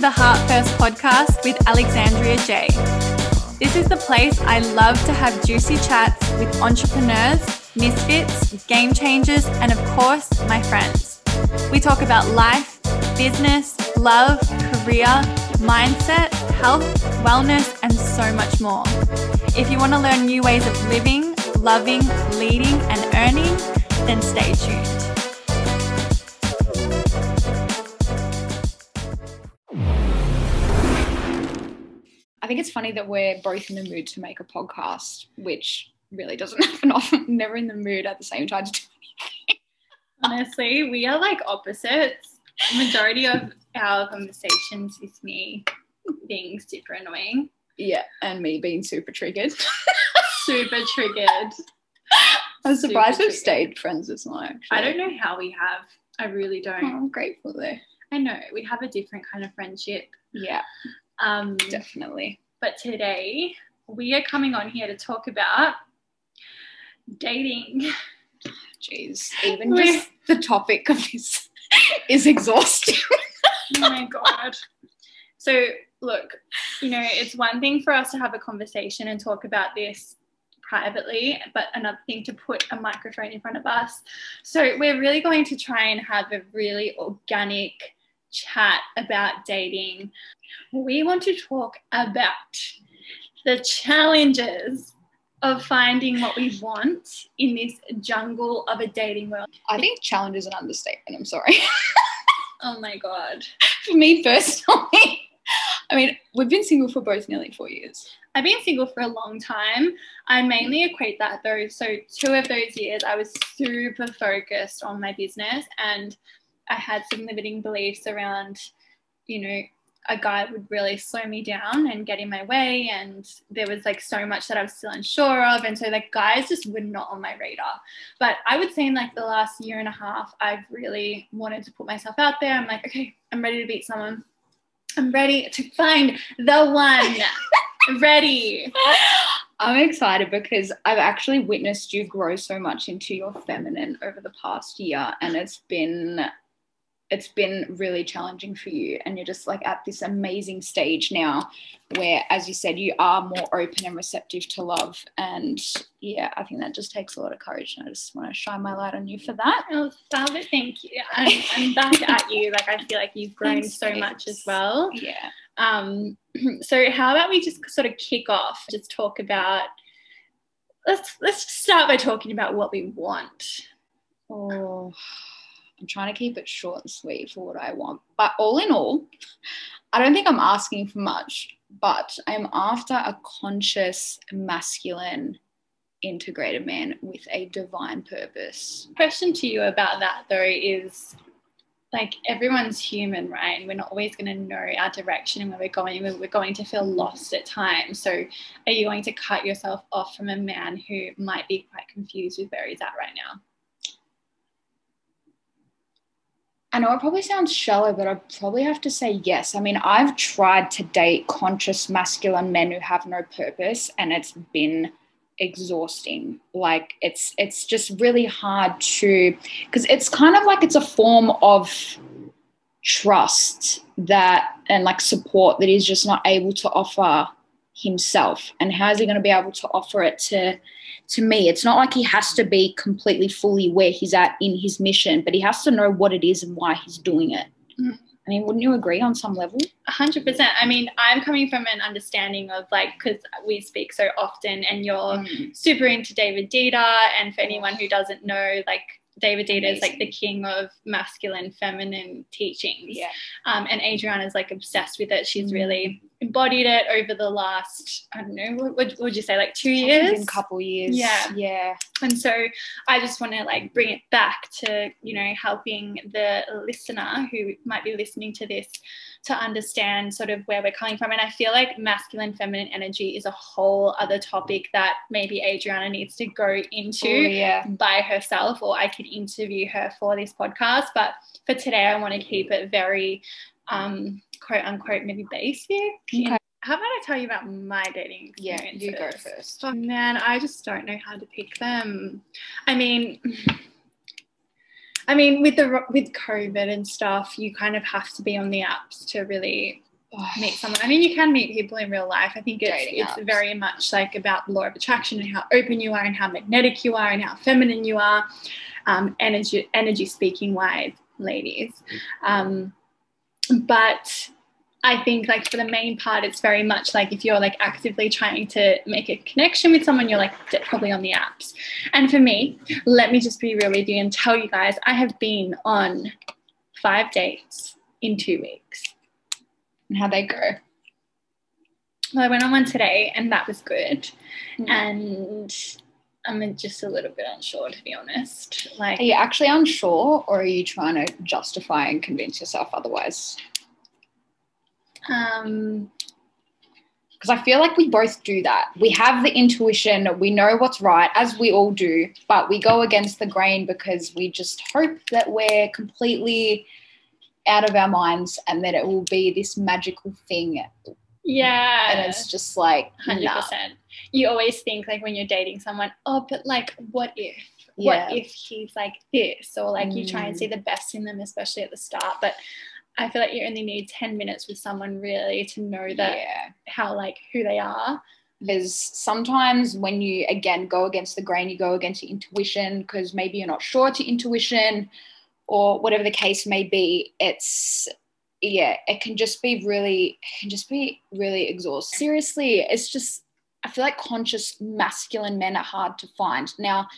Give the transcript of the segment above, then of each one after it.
the Heart First podcast with Alexandria J. This is the place I love to have juicy chats with entrepreneurs, misfits, game changers, and of course, my friends. We talk about life, business, love, career, mindset, health, wellness, and so much more. If you want to learn new ways of living, loving, leading, and earning, then stay tuned. Think it's funny that we're both in the mood to make a podcast, which really doesn't happen often. Never in the mood at the same time to do anything. Honestly, we are like opposites. Majority of our conversations is me being super annoying. Yeah, and me being super triggered. super triggered. I'm surprised Super we've stayed friends this long. Actually. I don't know how we have. I really Oh, don't. I'm grateful though. I know we have a different kind of friendship. Yeah, Um, definitely. but today we are coming on here to talk about dating. Jeez, even We- just the topic of this is exhausting. oh my god. So look, you know, it's one thing for us to have a conversation and talk about this privately, but another thing to put a microphone in front of us. So we're really going to try and have a really organic chat about dating. We want to talk about the challenges of finding what we want in this jungle of a dating world. I think challenge is an understatement. I'm sorry. Oh my god. for me personally, I mean, we've been single for both nearly four years. I've been single for a long time. I mainly equate that though. So, two of those years, I was super focused on my business and I had some limiting beliefs around, you know, a guy would really slow me down and get in my way. And there was like so much that I was still unsure of. And so, like, guys just were not on my radar. But I would say in like the last year and a half, I've really wanted to put myself out there. I'm like, okay, I'm ready to beat someone. I'm ready to find the one ready. I'm excited because I've actually witnessed you grow so much into your feminine over the past year, and it's been it's been really challenging for you. And you're just like at this amazing stage now where, as you said, you are more open and receptive to love. And yeah, I think that just takes a lot of courage. And I just want to shine my light on you for that. Oh, it. Thank you. I'm, I'm back at you. Like, I feel like you've grown Thanks, so much as well. Yeah. Um, so how about we just sort of kick off, just talk about, let's, let's start by talking about what we want. Oh, I'm trying to keep it short and sweet for what I want. But all in all, I don't think I'm asking for much, but I'm after a conscious, masculine, integrated man with a divine purpose. Question to you about that though is like everyone's human, right? And we're not always going to know our direction and where we're going. We're we're going to feel lost at times. So, are you going to cut yourself off from a man who might be quite confused with where he's at right now? I know it probably sounds shallow, but I probably have to say yes. I mean, I've tried to date conscious masculine men who have no purpose, and it's been exhausting. Like it's it's just really hard to because it's kind of like it's a form of trust that and like support that he's just not able to offer himself. And how is he going to be able to offer it to to me? It's not like he has to be completely fully where he's at in his mission, but he has to know what it is and why he's doing it. Mm. I mean, wouldn't you agree on some level? A hundred percent. I mean, I'm coming from an understanding of like because we speak so often, and you're Mm. super into David Deida. And for anyone who doesn't know, like David Deida is like the king of masculine, feminine teachings. Yeah. Um, and Adriana is like obsessed with it. She's Mm. really embodied it over the last, I don't know, what what would you say, like two years? A couple years. Yeah. Yeah. And so I just want to like bring it back to, you know, helping the listener who might be listening to this to understand sort of where we're coming from. And I feel like masculine, feminine energy is a whole other topic that maybe Adriana needs to go into Oh, yeah. by herself, or I could interview her for this podcast. But for today, I want to keep it very um, quote unquote maybe basic. Okay. How about I tell you about my dating Yeah, you go first. Oh, man, I just don't know how to pick them. I mean, I mean, with the with COVID and stuff, you kind of have to be on the apps to really meet someone. I mean, you can meet people in real life. I think it's Dating it's apps. very much like about the law of attraction and how open you are and how magnetic you are and how feminine you are, um, energy energy speaking wise, ladies. Um, but I think like for the main part, it's very much like if you're like actively trying to make a connection with someone, you're like probably on the apps. And for me, let me just be real with you and tell you guys, I have been on five dates in two weeks. And how they go. Well, I went on one today and that was good. Mm. And I'm just a little bit unsure to be honest. Like, Are you actually unsure or are you trying to justify and convince yourself otherwise? um, Because I feel like we both do that. We have the intuition, we know what's right, as we all do, but we go against the grain because we just hope that we're completely out of our minds and that it will be this magical thing. yeah. And it's just like, Hundred nah. You always think like when you're dating someone, oh, but like, what if? Yeah. What if he's like this? Or like you try and Mm. see the best in them, especially at the start. But I feel like you only need ten minutes with someone really to know that Yeah. how like who they are. Because sometimes when you again go against the grain, you go against your intuition because maybe you're not sure to intuition or whatever the case may be. It's yeah, it can just be really, it can just be really exhausting. Seriously, it's just I feel like conscious masculine men are hard to find. Now,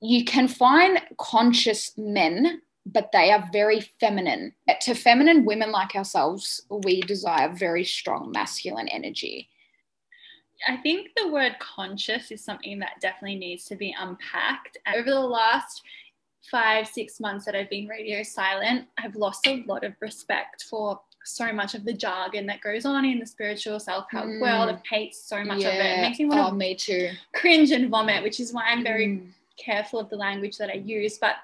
you can find conscious men, but they are very feminine. To feminine women like ourselves, we desire very strong masculine energy. I think the word conscious is something that definitely needs to be unpacked. Over the last five, six months that I've been radio silent, I've lost a lot of respect for so much of the jargon that goes on in the spiritual self help Mm. world. I hate so much of it. It makes me want oh, to me too. cringe and vomit, which is why I'm very Mm. careful of the language that I use, but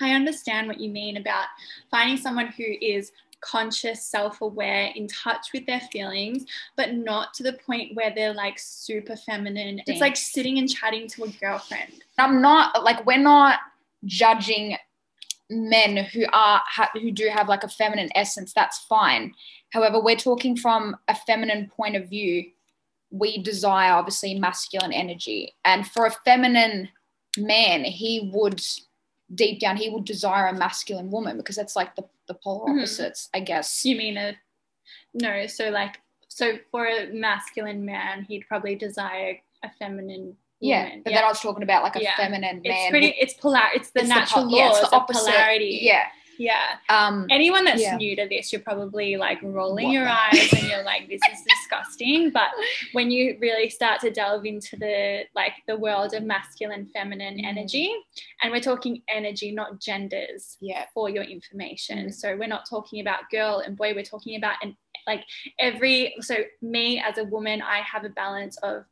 I understand what you mean about finding someone who is conscious, self aware, in touch with their feelings, but not to the point where they're like super feminine. It's like sitting and chatting to a girlfriend. I'm not like we're not judging men who are who do have like a feminine essence. That's fine. However, we're talking from a feminine point of view. We desire obviously masculine energy, and for a feminine man, he would deep down he would desire a masculine woman because that's like the the polar Mhm. opposites, I guess. You mean a no, so like so for a masculine man, he'd probably desire a feminine Yeah, woman. but then I was talking about like a Yeah. feminine man. it's pretty it's polar it's the It's natural po- yeah, it's laws the of polarity. Yeah. Yeah. Um, anyone that's Yeah. new to this, you're probably like rolling What your the- eyes and you're like, this is disgusting. But when you really start to delve into the like the world of masculine, feminine Mm. energy, and we're talking energy, not genders yeah. for your information. Mm. So we're not talking about girl and boy, we're talking about an like every so me as a woman, I have a balance of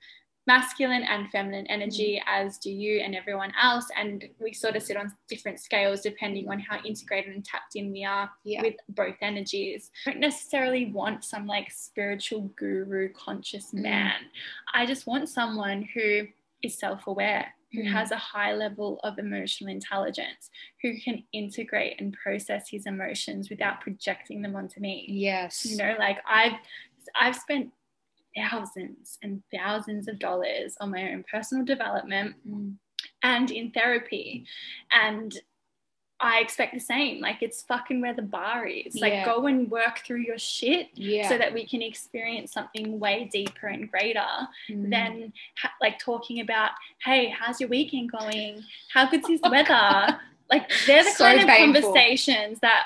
masculine and feminine energy as do you and everyone else and we sort of sit on different scales depending on how integrated and tapped in we are Yeah. with both energies. I don't necessarily want some like spiritual guru conscious Mm. man. I just want someone who is self aware, who Mm. has a high level of emotional intelligence, who can integrate and process his emotions without projecting them onto me. Yes. You know, like I've I've spent thousands and thousands of dollars on my own personal development Mm. and in therapy. And I expect the same. Like it's fucking where the bar is. Like Yeah. go and work through your shit Yeah. so that we can experience something way deeper and greater Mm. than ha- like talking about, hey, how's your weekend going? How good's this weather? like they're the So kind of painful. conversations that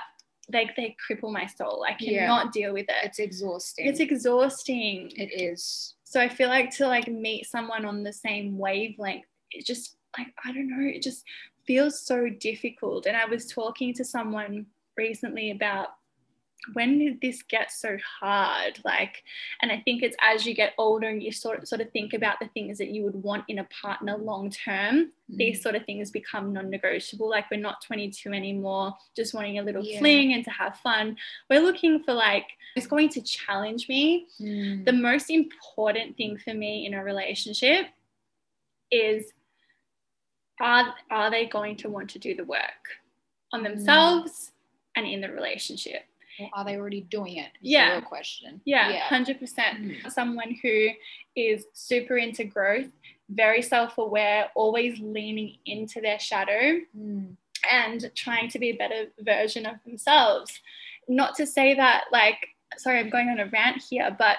they, they cripple my soul. I Yeah. cannot deal with it. it's exhausting. It's exhausting. it is. So I feel like to like meet someone on the same wavelength, it just like I don't know, it just feels so difficult. And I was talking to someone recently about when did this get so hard? Like, and I think it's as you get older and you sort of, sort of think about the things that you would want in a partner long term, Mm. these sort of things become non-negotiable. Like we're not 22 anymore, just wanting a little Yeah. fling and to have fun. We're looking for like who's going to challenge me Mm. the most important thing for me in a relationship is are, are they going to want to do the work on Mm. themselves and in the relationship Are they already doing it? Yeah. real question. Yeah, Yeah. hundred percent. Mm. Someone who is super into growth, very self-aware, always leaning into their shadow Mm. and trying to be a better version of themselves. Not to say that like sorry, I'm going on a rant here, but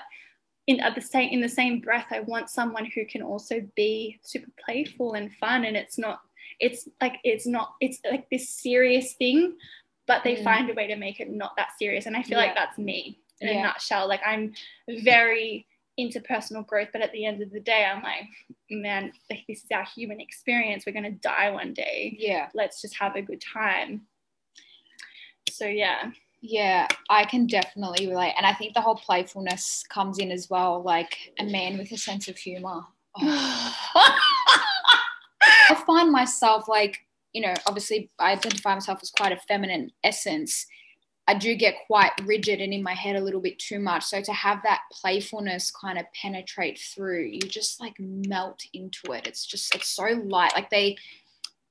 in at the same in the same breath, I want someone who can also be super playful and fun. And it's not it's like it's not it's like this serious thing, but they Mm. find a way to make it not that serious. And I feel like that's me in a nutshell. Like I'm very into personal growth, but at the end of the day, I'm like, man, like this is our human experience. We're gonna die one day Yeah. let's just have a good time. So yeah. Yeah, I can definitely relate. And I think the whole playfulness comes in as well, like a man with a sense of humor. Oh. I find myself like, you know, obviously I identify myself as quite a feminine essence. I do get quite rigid and in my head a little bit too much. So to have that playfulness kind of penetrate through, you just like melt into it. It's just, it's so light. Like they,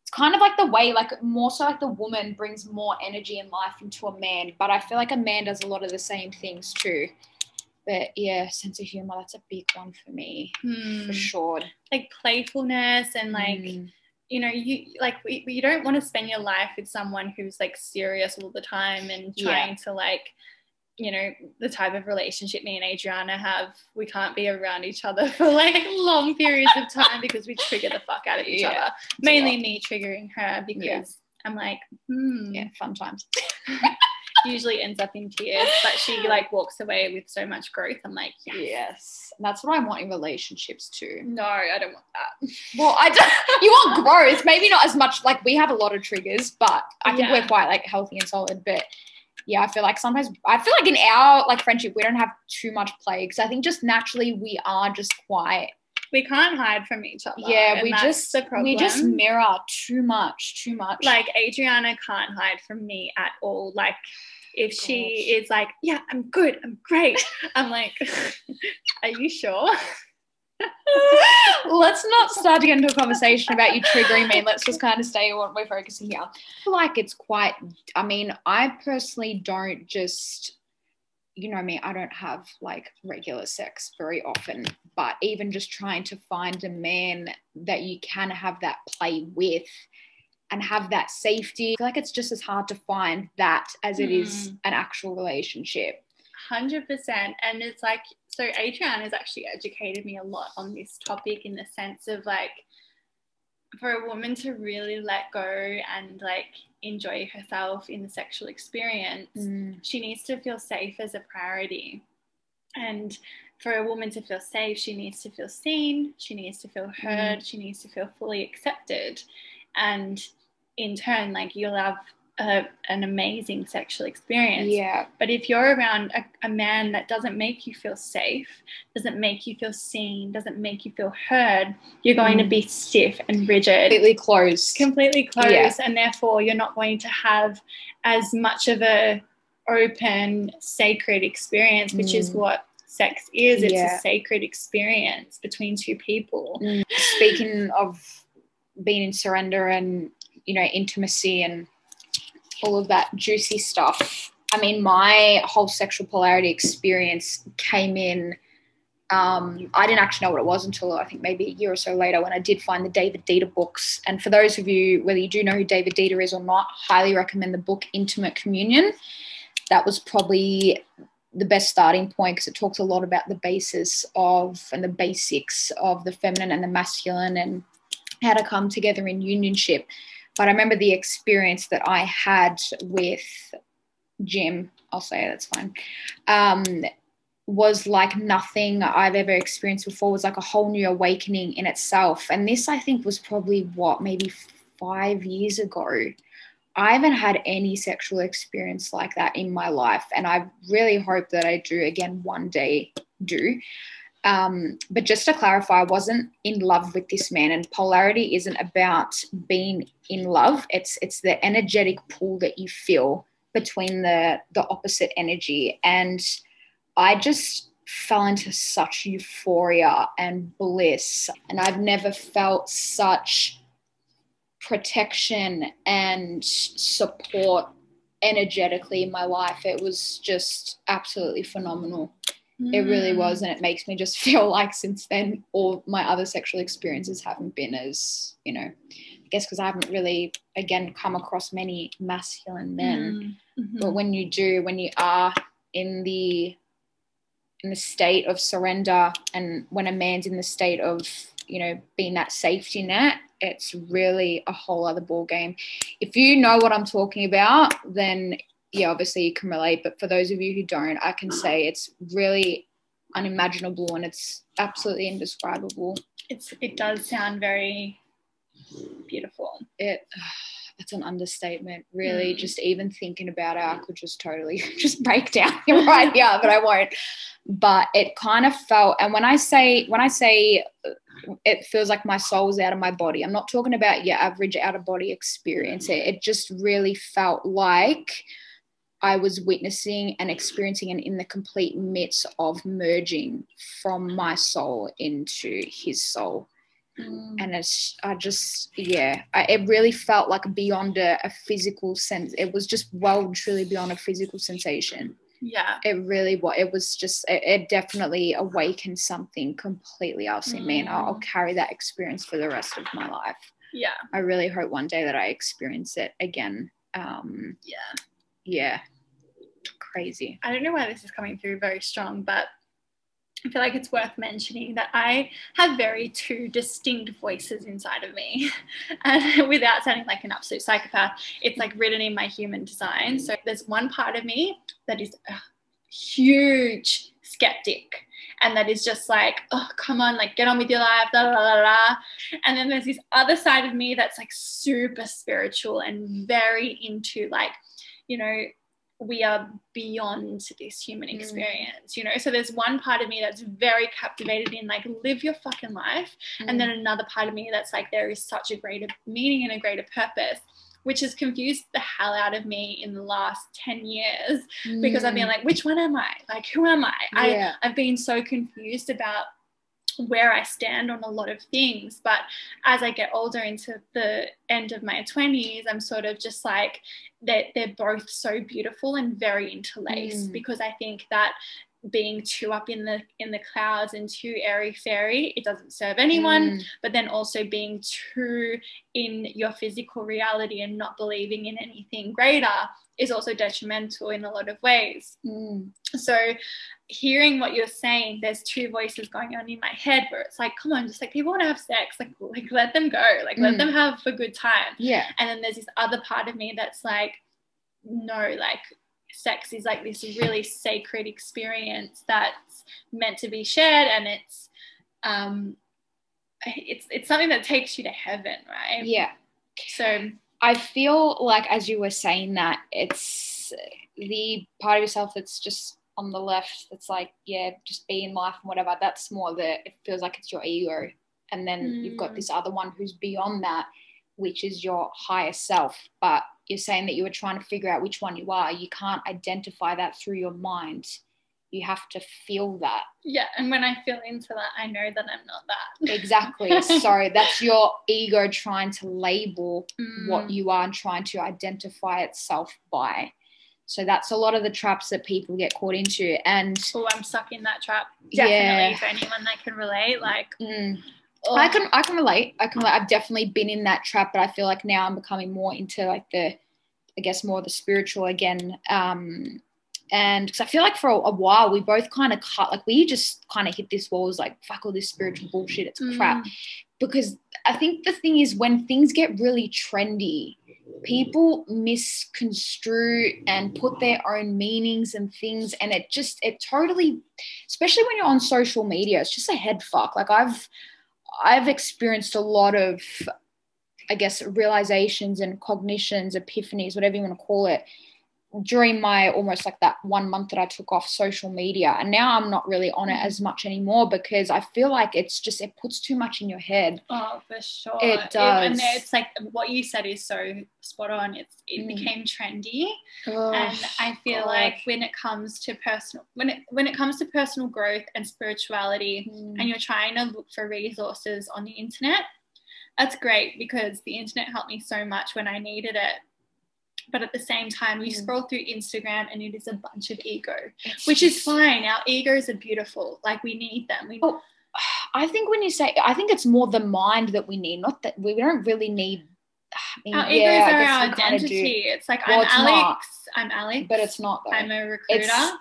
it's kind of like the way, like more so like the woman brings more energy and life into a man. But I feel like a man does a lot of the same things too. But yeah, sense of humor, that's a big one for me, Hmm. for sure. Like playfulness and like Mm. You know you like we, you don't want to spend your life with someone who's like serious all the time and Yeah. trying to like you know the type of relationship me and Adriana have we can't be around each other for like long periods of time because we trigger the fuck out of each Yeah. other mainly me triggering her because Yeah. I'm like hmm yeah, fun times. usually ends up in tears but she like walks away with so much growth I'm like yes. Yes, and that's what I want in relationships too. no I don't want that Well, I don't, you want growth, maybe not as much. Like we have a lot of triggers, but I think Yeah. we're quite like healthy and solid. But yeah, I feel like sometimes I feel like in our like friendship we don't have too much play because I think just naturally we are just quite we can't hide from each other yeah we just we just mirror too much too much like Adriana can't hide from me at all. Like if oh, she is like, yeah, I'm good, I'm great. I'm like, are you sure? let's not start to get into a conversation about you triggering me. Let's just kind of stay on what we're focusing here. I feel like it's quite, I mean, I personally don't just, you know me, I don't have like regular sex very often, but even just trying to find a man that you can have that play with and have that safety, I feel like it's just as hard to find that as it is hmm. an actual relationship. Hundred percent. And it's like, so Adriana has actually educated me a lot on this topic in the sense of like, for a woman to really let go and like enjoy herself in the sexual experience, mm. she needs to feel safe as a priority. And for a woman to feel safe, she needs to feel seen, she needs to feel heard, mm. she needs to feel fully accepted. And in turn, like you'll have a, an amazing sexual experience. Yeah. But if you're around a, a man that doesn't make you feel safe, doesn't make you feel seen, doesn't make you feel heard, you're going to Mm. be stiff and rigid Completely closed. completely closed Yeah. and therefore you're not going to have as much of a open sacred experience which is Mm. what sex is it's Yeah. a sacred experience between two people speaking of being in surrender and you know intimacy and all of that juicy stuff. I mean my whole sexual polarity experience came in um, i didn't actually know what it was until i think maybe a year or so later when i did find the david Deida books. And for those of you whether you do know who david Deida is or not highly recommend the book intimate communion. That was probably the best starting point because it talks a lot about the basis of and the basics of the feminine and the masculine and how to come together in unionship. But I remember the experience that I had with Jim, I'll say that's fine, um, was like nothing I've ever experienced before, it was like a whole new awakening in itself. And this, I think, was probably what, maybe five years ago. I haven't had any sexual experience like that in my life. And I really hope that I do again one day do. Um, but just to clarify, I wasn't in love with this man, and polarity isn't about being in love. It's it's the energetic pull that you feel between the the opposite energy. And I just fell into such euphoria and bliss, and I've never felt such protection and support energetically in my life. It was just absolutely phenomenal. It really Mm. was, and it makes me just feel like since then all my other sexual experiences haven't been as you know, I guess because I haven't really again come across many masculine men. Mm. Mhm. But when you do, when you are in the in the state of surrender, and when a man's in the state of you know being that safety net, it's really a whole other ball game. If you know what I'm talking about, then yeah, obviously you can relate. But for those of you who don't, I can say it's really unimaginable and it's absolutely indescribable. it's it does sound very beautiful. It it's an understatement, really. Mm. Just even thinking about it, I could just totally just break down right here, but I won't. But it kind of felt, and when I say when I say uh, it feels like my soul's out of my body, I'm not talking about your average out of body experience. It, it just really felt like I was witnessing and experiencing and in the complete midst of merging from my soul into his soul and it's i just yeah I, it really felt like beyond a, a physical sense it was just well truly beyond a physical sensation Yeah. it really was it was just it, it definitely awakened something completely else in me and I'll, I'll carry that experience for the rest of my life Yeah. i really hope one day that i experience it again um Yeah. Yeah crazy I don't know why this is coming through very strong, but I feel like it's worth mentioning that I have very two distinct voices inside of me. And without sounding like an absolute psychopath, it's like written in my human design. So there's one part of me that is a huge skeptic. And that is just like, oh, come on, like get on with your life, da, da, da, da. And then there's this other side of me that's like super spiritual and very into like, you know, we are beyond this human Mm. experience, you know. So there's one part of me that's very captivated in like live your fucking life, and then another part of me that's like there is such a greater meaning and a greater purpose, which has confused the hell out of me in the last ten years because I've been like, which one am I? Like, who am I? I Mm. I've been so confused about where I stand on a lot of things. But as I get older into the end of my 20s, I'm sort of just like, they're, they're both so beautiful and very interlaced Mm. because I think that being too up in the in the clouds and too airy fairy it doesn't serve anyone Mm. but then also being too in your physical reality and not believing in anything greater is also detrimental in a lot of ways. Mm. so hearing what you're saying there's two voices going on in my head where it's like come on just like people want to have sex like like let them go like let Mm. them have a good time. Yeah. And then there's this other part of me that's like no like sex is like this really sacred experience that's meant to be shared and it's um it's it's something that takes you to heaven right? Yeah. So I feel like as you were saying that it's the part of yourself that's just on the left that's like yeah just be in life and whatever. That's more the it feels like it's your ego. And then you've got Mm. this other one who's beyond that which is your higher self. But you're saying that you were trying to figure out which one you are. You can't identify that through your mind you have to feel that yeah and when i feel into that i know that i'm not that exactly so that's your ego trying to label what Mm. you are and trying to identify itself by. So that's a lot of the traps that people get caught into. And oh i'm stuck in that trap definitely Yeah. for anyone that can relate like mm, oh, I can I can relate. I can relate. I've definitely been in that trap, but I feel like now I'm becoming more into like the I guess more the spiritual again. Um and because I feel like for a, a while we both kind of cut like we just kind of hit this wall was like fuck all this spiritual bullshit it's crap Mm. because I think the thing is when things get really trendy, people misconstrue and put their own meanings and things, and it just it totally, especially when you're on social media, it's just a head fuck. Like I've I've experienced a lot of, I guess, realizations and cognitions, epiphanies, whatever you want to call it, during my almost like that one month that I took off social media. And now I'm not really on it as much anymore because I feel like it's just, it puts too much in your head. Oh, for sure. It does. and it's like what you said is so spot on. It's it Mm. became trendy, Oh, and I feel God. like when it comes to personal when it when it comes to personal growth and spirituality, Mm. and you're trying to look for resources on the internet, that's great because the internet helped me so much when I needed it. But at the same time you Mm. scroll through instagram and it is a bunch of ego which is fine our egos are beautiful like we need them we, Oh, I think when you say, I think it's more the mind that we need, not that we don't really need. I mean, our yeah, egos are our we kinda do, identity it's like Well, i'm alex not. i'm alex but it's not though. i'm a recruiter It's-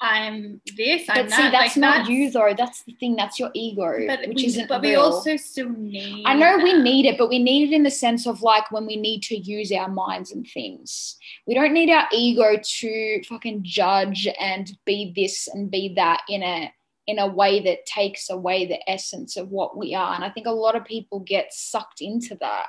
i'm this i'm but see, that that's like, not that's, you though. That's the thing. That's your ego, but which we, isn't but we also still need I know we need it, but we need it in the sense of like when we need to use our minds and things. We don't need our ego to fucking judge and be this and be that in a in a way that takes away the essence of what we are. And I think a lot of people get sucked into that.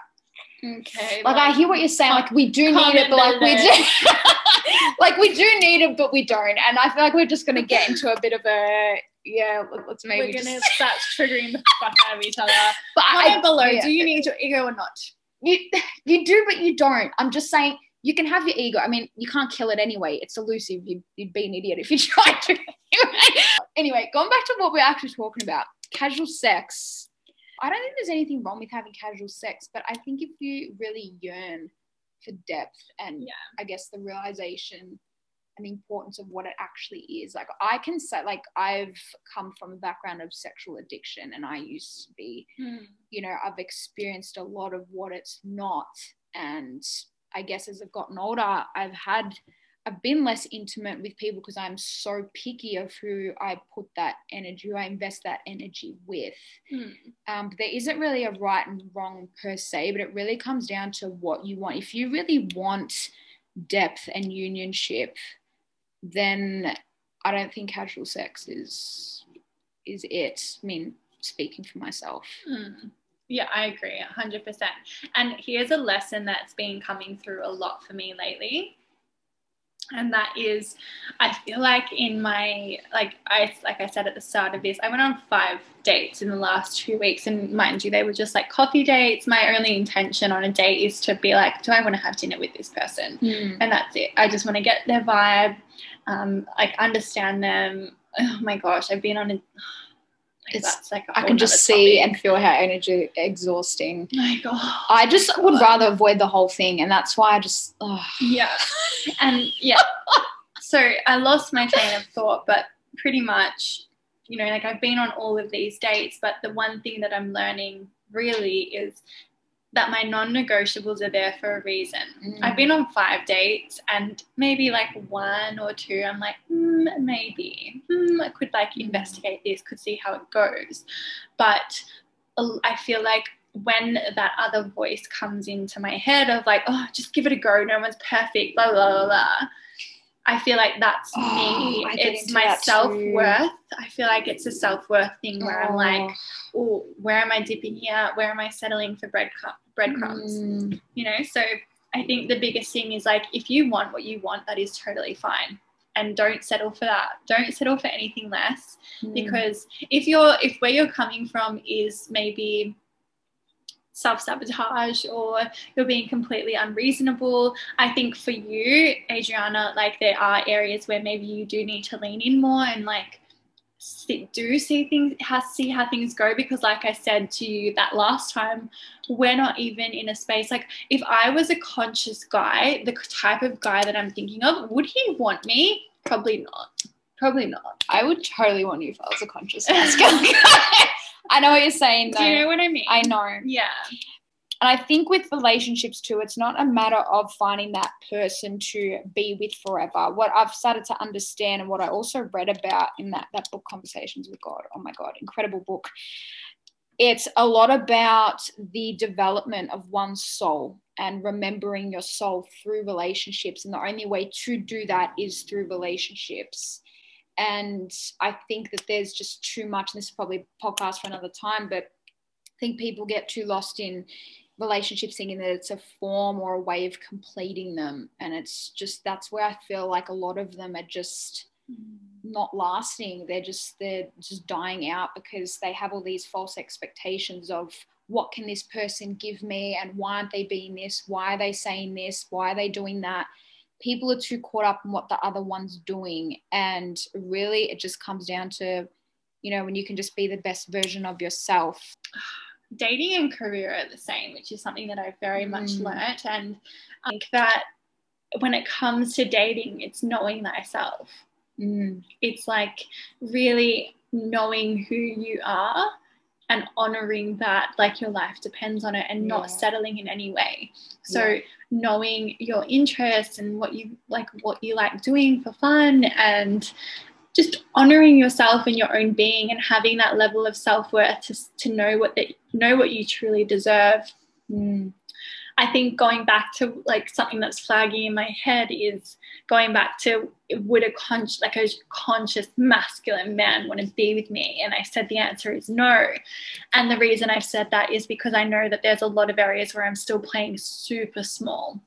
Okay Like I hear what you're saying, like we do need it, but like we do like we do need it, but we don't. And I feel like we're just gonna get into a bit of a yeah, let- let's maybe we're gonna just start triggering the fuck out of each other. But comment below yeah. do you need your ego or not? You you do but you don't. I'm just saying you can have your ego i mean you can't kill it anyway. It's elusive. You'd, you'd be an idiot if you tried to. Anyway going back to what we're actually talking about casual sex i don't think there's anything wrong with having casual sex but i think if you really yearn for depth and Yeah. i guess the realization and the importance of what it actually is like i can say like i've come from a background of sexual addiction and i used to be hmm. you know, I've experienced a lot of what it's not. And I guess as I've gotten older, I've had, I've been less intimate with people because I'm so picky of who I put that energy, who I invest that energy with. Mm. Um, but there isn't really a right and wrong per se, but it really comes down to what you want. If you really want depth and unionship, then I don't think casual sex is is it. I mean, speaking for myself. Mm. Yeah, I agree, 100%. And here's a lesson that's been coming through a lot for me lately. And that is, I feel like in my, like I, like I said at the start of this, I went on five dates in the last two weeks. And mind you, they were just like coffee dates. My only intention on a date is to be like, do I want to have dinner with this person? And that's it. I just want to get their vibe, um, like understand them. Oh my gosh, I've been on a, like It's- like a I can just see topic. and feel how energy exhausting. My god. I just would rather avoid the whole thing, and that's why I just. ugh. Yeah. And yeah. so I lost my train of thought, but pretty much, you know, like I've been on all of these dates, but the one thing that I'm learning really is that my non negotiables are there for a reason. I've been on five dates and maybe like one or two, I'm like, hmm, maybe, hmm, I could like Mm. investigate this, could see how it goes. But I feel like when that other voice comes into my head of like, oh, just give it a go, no one's perfect, blah, blah, blah, blah. I feel like that's Oh, me. It's my self worth. I feel like it's a self worth thing where I'm like, Oh. oh, where am I dipping here? Where am I settling for bread breadcrumbs? Mm, you know so i think the biggest thing is like if you want what you want that is totally fine and don't settle for that don't settle for anything less mm. because if you're if where you're coming from is maybe self-sabotage or you're being completely unreasonable. I think for you adriana like there are areas where maybe you do need to lean in more and like see, do see things how see how things go. Because like i said to you that last time we're not even in a space like if i was a conscious guy the type of guy that i'm thinking of would he want me? Probably not. Probably not. I would totally want you if I was a conscious masculine. I know what you're saying, though. do you know what i mean I know. yeah And I think with relationships too, it's not a matter of finding that person to be with forever. What I've started to understand and what I also read about in that, that book, Conversations with God, oh my God, incredible book. It's a lot about the development of one's soul and remembering your soul through relationships. And the only way to do that is through relationships. And I think that there's just too much, and this is probably a podcast for another time, but I think people get too lost in relationships thinking that it's a form or a way of completing them. And it's just that's where i feel like a lot of them are just mm. not lasting. They're just they're just dying out because they have all these false expectations of what can this person give me and why aren't they being this? Why are they saying this? Why are they doing that people are too caught up in what the other one's doing and really it just comes down to you know when you can just be the best version of yourself dating and career are the same, which is something that I've very much Mm. learnt. And I think that when it comes to dating, it's knowing thyself. Mm. It's like really knowing who you are and honoring that like your life depends on it and Yeah. not settling in any way. So Yeah. knowing your interests and what you like what you like doing for fun and just honoring yourself and your own being and having that level of self-worth to, to know what that know what you truly deserve Mm. I think going back to like something that's flagging in my head is going back to would a con- like a conscious masculine man want to be with me? And I said the answer is no. And the reason I've said that is because I know that there's a lot of areas where I'm still playing super small,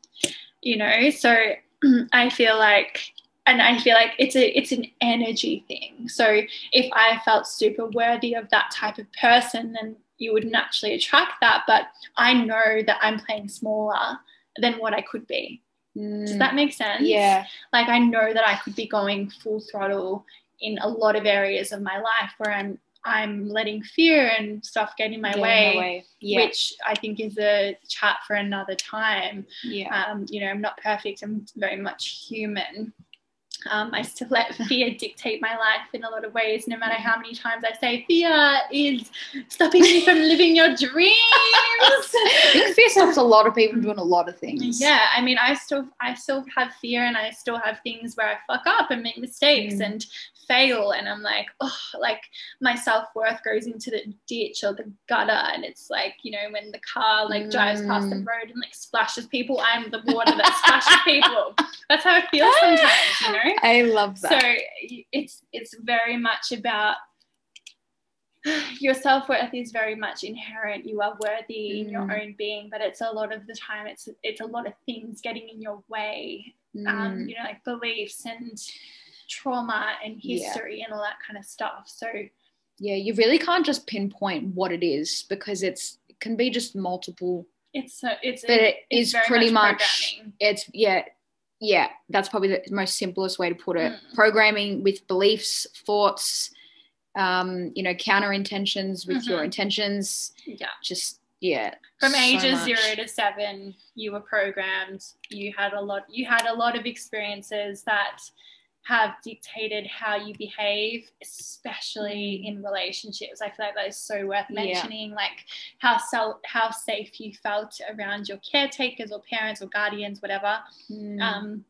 you know. So I feel like and I feel like it's a it's an energy thing. So if I felt super worthy of that type of person, then you would naturally attract that. But I know that I'm playing smaller than what I could be. Does Mm. that make sense? Yeah. Like I know that I could be going full throttle in a lot of areas of my life where I'm I'm letting fear and stuff get in my Get way, the way. Yeah. which I think is a chat for another time. yeah. Um, you know, I'm not perfect. I'm very much human. Um, I still let fear dictate my life in a lot of ways, no matter how many times I say fear is stopping you from living your dreams. I think fear stops a lot of people doing a lot of things. Yeah, I mean, I still, I still have fear, and I still have things where I fuck up and make mistakes Mm. and fail, and I'm like, oh, like my self worth goes into the ditch or the gutter, and it's like, you know, when the car like drives past the Mm. road and like splashes people, I'm the water that splashes people. That's how it feels sometimes, you know. I love that. So it's it's very much about your self worth is very much inherent. You are worthy in your Mm. own being, but it's a lot of the time it's it's a lot of things getting in your way. Um, Mm. you know, like beliefs and trauma and Yeah. history and all that kind of stuff. So yeah, you really can't just pinpoint what it is because it's it can be just multiple. it's so it's But it it's is pretty much. programming. It's yeah, yeah. That's probably the most simplest way to put it. Mm. Programming with beliefs, thoughts, um, you know, counter intentions with your Mhm. intentions. Yeah. Just yeah. From so ages much. zero to seven, you were programmed. You had a lot. You had a lot of experiences that have dictated how you behave, especially in relationships. I feel like that is so worth Mm. Yeah. mentioning. Like how self, how safe you felt around your caretakers or parents or guardians, whatever Mm. um,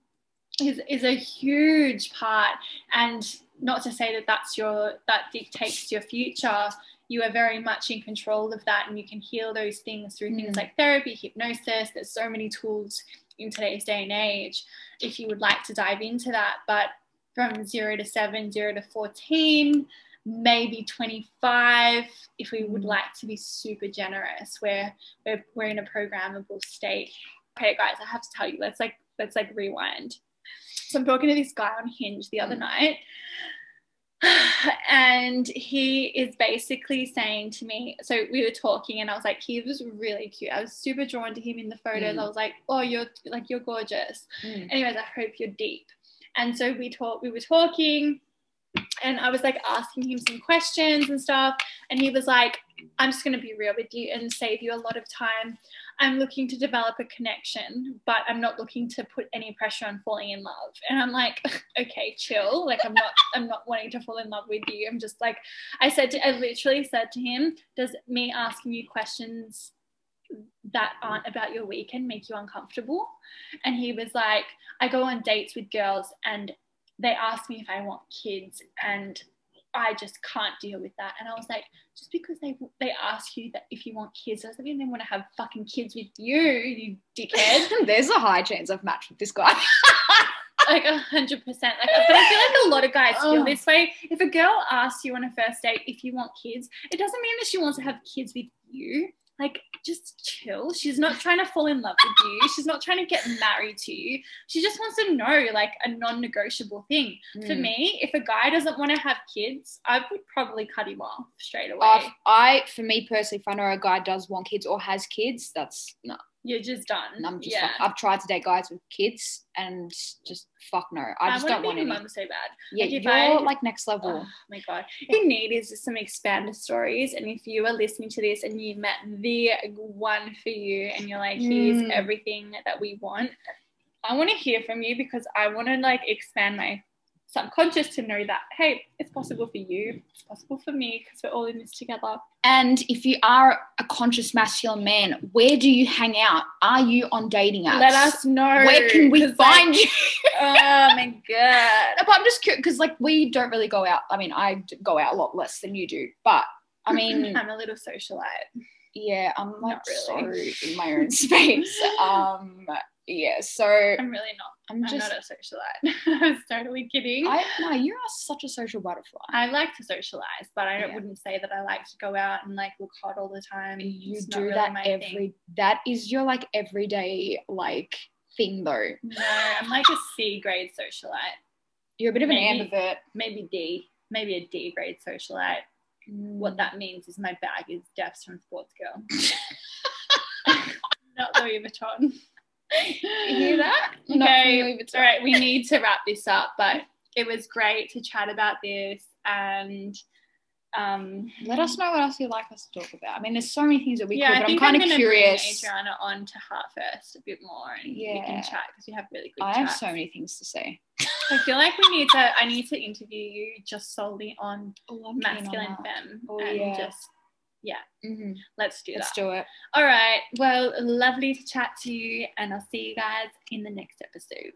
is is a huge part. And not to say that that's your that dictates your future. You are very much in control of that, and you can heal those things through things Mm. like therapy, hypnosis. There's so many tools in today's day and age. If you would like to dive into that, but from zero to seven, zero to fourteen, maybe 25 if we would Mm. like to be super generous where we're, we're in a programmable state okay guys i have to tell you let's like let's like rewind so i'm talking to this guy on hinge the other Mm. night and he is basically saying to me so we were talking and i was like he was really cute i was super drawn to him in the photos Mm. i was like oh you're like you're gorgeous Mm. anyways i hope you're deep and so we talked we were talking and i was like asking him some questions and stuff and he was like i'm just going to be real with you and save you a lot of time. I'm looking to develop a connection but i'm not looking to put any pressure on falling in love. And i'm like okay chill. Like i'm not i'm not wanting to fall in love with you. I'm just like i said to i literally said to him does me asking you questions that aren't about your weekend make you uncomfortable and he was like I go on dates with girls and they ask me if I want kids and I just can't deal with that. And I was like, just because they they ask you that if you want kids doesn't mean they want to have fucking kids with you, you dickhead. There's a high chance I've matched with this guy. like a hundred percent. Like, but I feel like a lot of guys feel Oh. this way. If a girl asks you on a first date if you want kids, it doesn't mean that she wants to have kids with you. Like, just chill. She's not trying to fall in love with you. She's not trying to get married to you. She just wants to know, like, a non-negotiable thing. For Mm. me, if a guy doesn't want to have kids, I would probably cut him off straight away. Uh, I, for me personally, if I know a guy does want kids or has kids, that's no. You're just done. And I'm just yeah. fuck- I've tried to date guys with kids and just fuck no. I just don't want any. mum so bad. Yeah, Like, you're I- like next level. Oh my god. What you need is just some expanded stories. And if you are listening to this and you met the one for you and you're like, here's Mm. everything that we want, I want to hear from you because I want to like expand my subconscious to know that, hey, it's possible for you, it's possible for me because we're all in this together. And if you are a conscious masculine man, where do you hang out? Are you on dating apps? Let us know. Where can we like, find you? oh my god. No, but I'm just curious because like we don't really go out. I mean, I go out a lot less than you do, but I mean, I'm a little socialite. yeah, I'm like Not really. so in my own space. Um, yeah, so I'm really not. I'm I'm just. not a socialite. I was totally kidding. I no, you are such a social butterfly. I like to socialize, but I Yeah. wouldn't say that I like to go out and like look hot all the time. you It's do really that every. thing. That is your like everyday like thing though. No, I'm like a C grade socialite, You're a bit of an Maybe. ambivert. maybe D, maybe a D grade socialite. What Mm. that means is my bag is Defs from Sportsgirl, not Louis Vuitton. You hear that? Not Okay, all right, we need to wrap this up, but it was great to chat about this and. Um, Let us know what else you'd like us to talk about. I mean, there's so many things that we yeah, could, but I'm kind of gonna bring curious. Adriana on to Heart First a bit more, and yeah. we can chat because we have really good. I have so many things to say. I feel like we need to. I need to interview you just solely on Oh, masculine femme, Oh, and yeah. just hmm let's do Let's that. do it. All right. Well, lovely to chat to you, and I'll see you guys in the next episode.